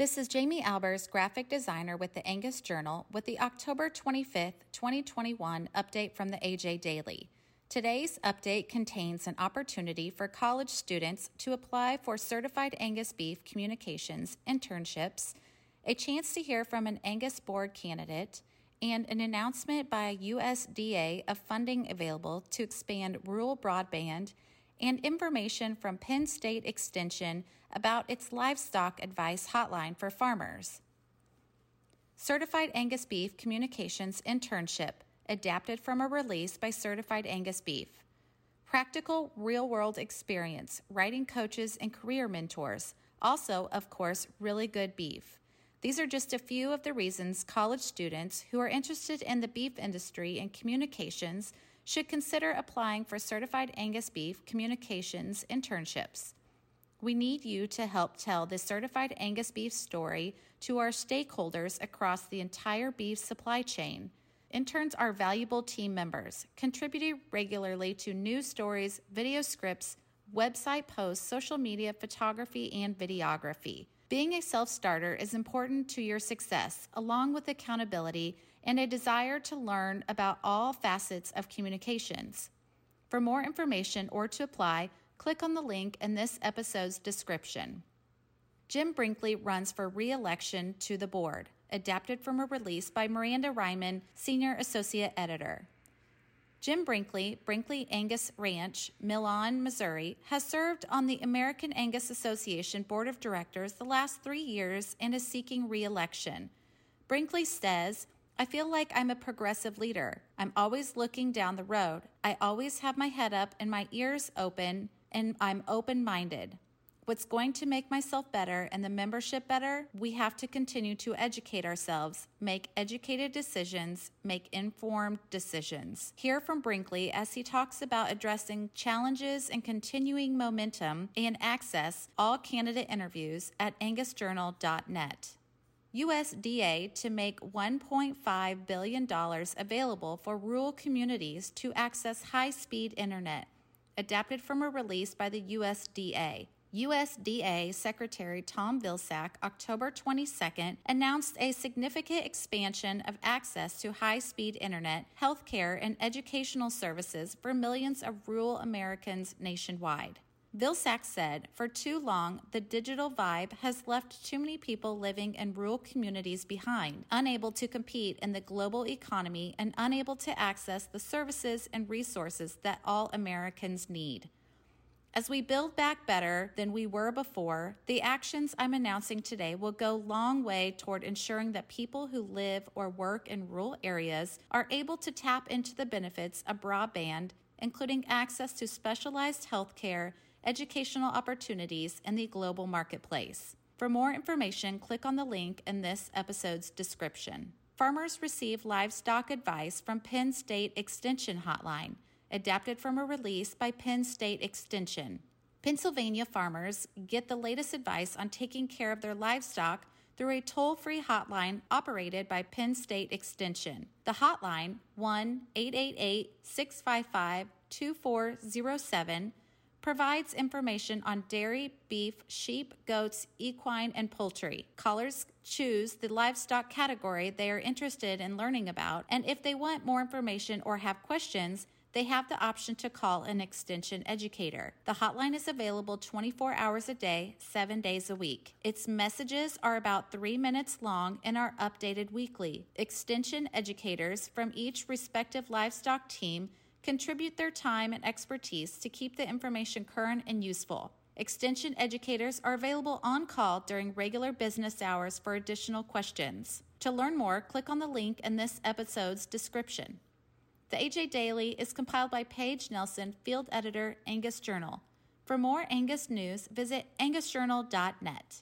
This is Jamie Albers, graphic designer with the Angus Journal, with the October 25th, 2021 update from the AJ Daily. Today's update contains an opportunity for college students to apply for Certified Angus Beef Communications internships, a chance to hear from an Angus board candidate, and an announcement by USDA of funding available to expand rural broadband and information from Penn State Extension about its livestock advice hotline for farmers. Certified Angus Beef Communications Internship, adapted from a release by Certified Angus Beef. Practical, real world experience, writing coaches and career mentors. Also, of course, really good beef. These are just a few of the reasons college students who are interested in the beef industry and communications should consider applying for Certified Angus Beef Communications internships. We need you to help tell the Certified Angus Beef story to our stakeholders across the entire beef supply chain. Interns are valuable team members, contributing regularly to news stories, video scripts, website posts, social media, photography, and videography. Being a self starter is important to your success, along with accountability and a desire to learn about all facets of communications. For more information or to apply, click on the link in this episode's description. Jim Brinkley runs for re election to the board, adapted from a release by Miranda Reiman, Senior Associate Editor. Jim Brinkley, Brinkley Angus Ranch, Milan, Missouri, has served on the American Angus Association Board of Directors the last three years and is seeking re election. Brinkley says, I feel like I'm a progressive leader. I'm always looking down the road. I always have my head up and my ears open, and I'm open minded what's going to make myself better and the membership better, we have to continue to educate ourselves, make educated decisions, make informed decisions. Hear from Brinkley as he talks about addressing challenges and continuing momentum and access all candidate interviews at angusjournal.net. USDA to make $1.5 billion available for rural communities to access high speed internet, adapted from a release by the USDA. USDA Secretary Tom Vilsack, October 22nd, announced a significant expansion of access to high speed internet, healthcare, and educational services for millions of rural Americans nationwide. Vilsack said, For too long, the digital divide has left too many people living in rural communities behind, unable to compete in the global economy and unable to access the services and resources that all Americans need. As we build back better than we were before, the actions I'm announcing today will go a long way toward ensuring that people who live or work in rural areas are able to tap into the benefits of broadband, including access to specialized health care, educational opportunities, and the global marketplace. For more information, click on the link in this episode's description. Farmers receive livestock advice from Penn State Extension Hotline adapted from a release by Penn State Extension. Pennsylvania farmers get the latest advice on taking care of their livestock through a toll free hotline operated by Penn State Extension. The hotline, 1 888 655 2407, provides information on dairy, beef, sheep, goats, equine, and poultry. Callers choose the livestock category they are interested in learning about, and if they want more information or have questions, they have the option to call an extension educator. The hotline is available 24 hours a day, seven days a week. Its messages are about three minutes long and are updated weekly. Extension educators from each respective livestock team contribute their time and expertise to keep the information current and useful. Extension educators are available on call during regular business hours for additional questions. To learn more, click on the link in this episode's description. The AJ Daily is compiled by Paige Nelson, field editor, Angus Journal. For more Angus news, visit angusjournal.net.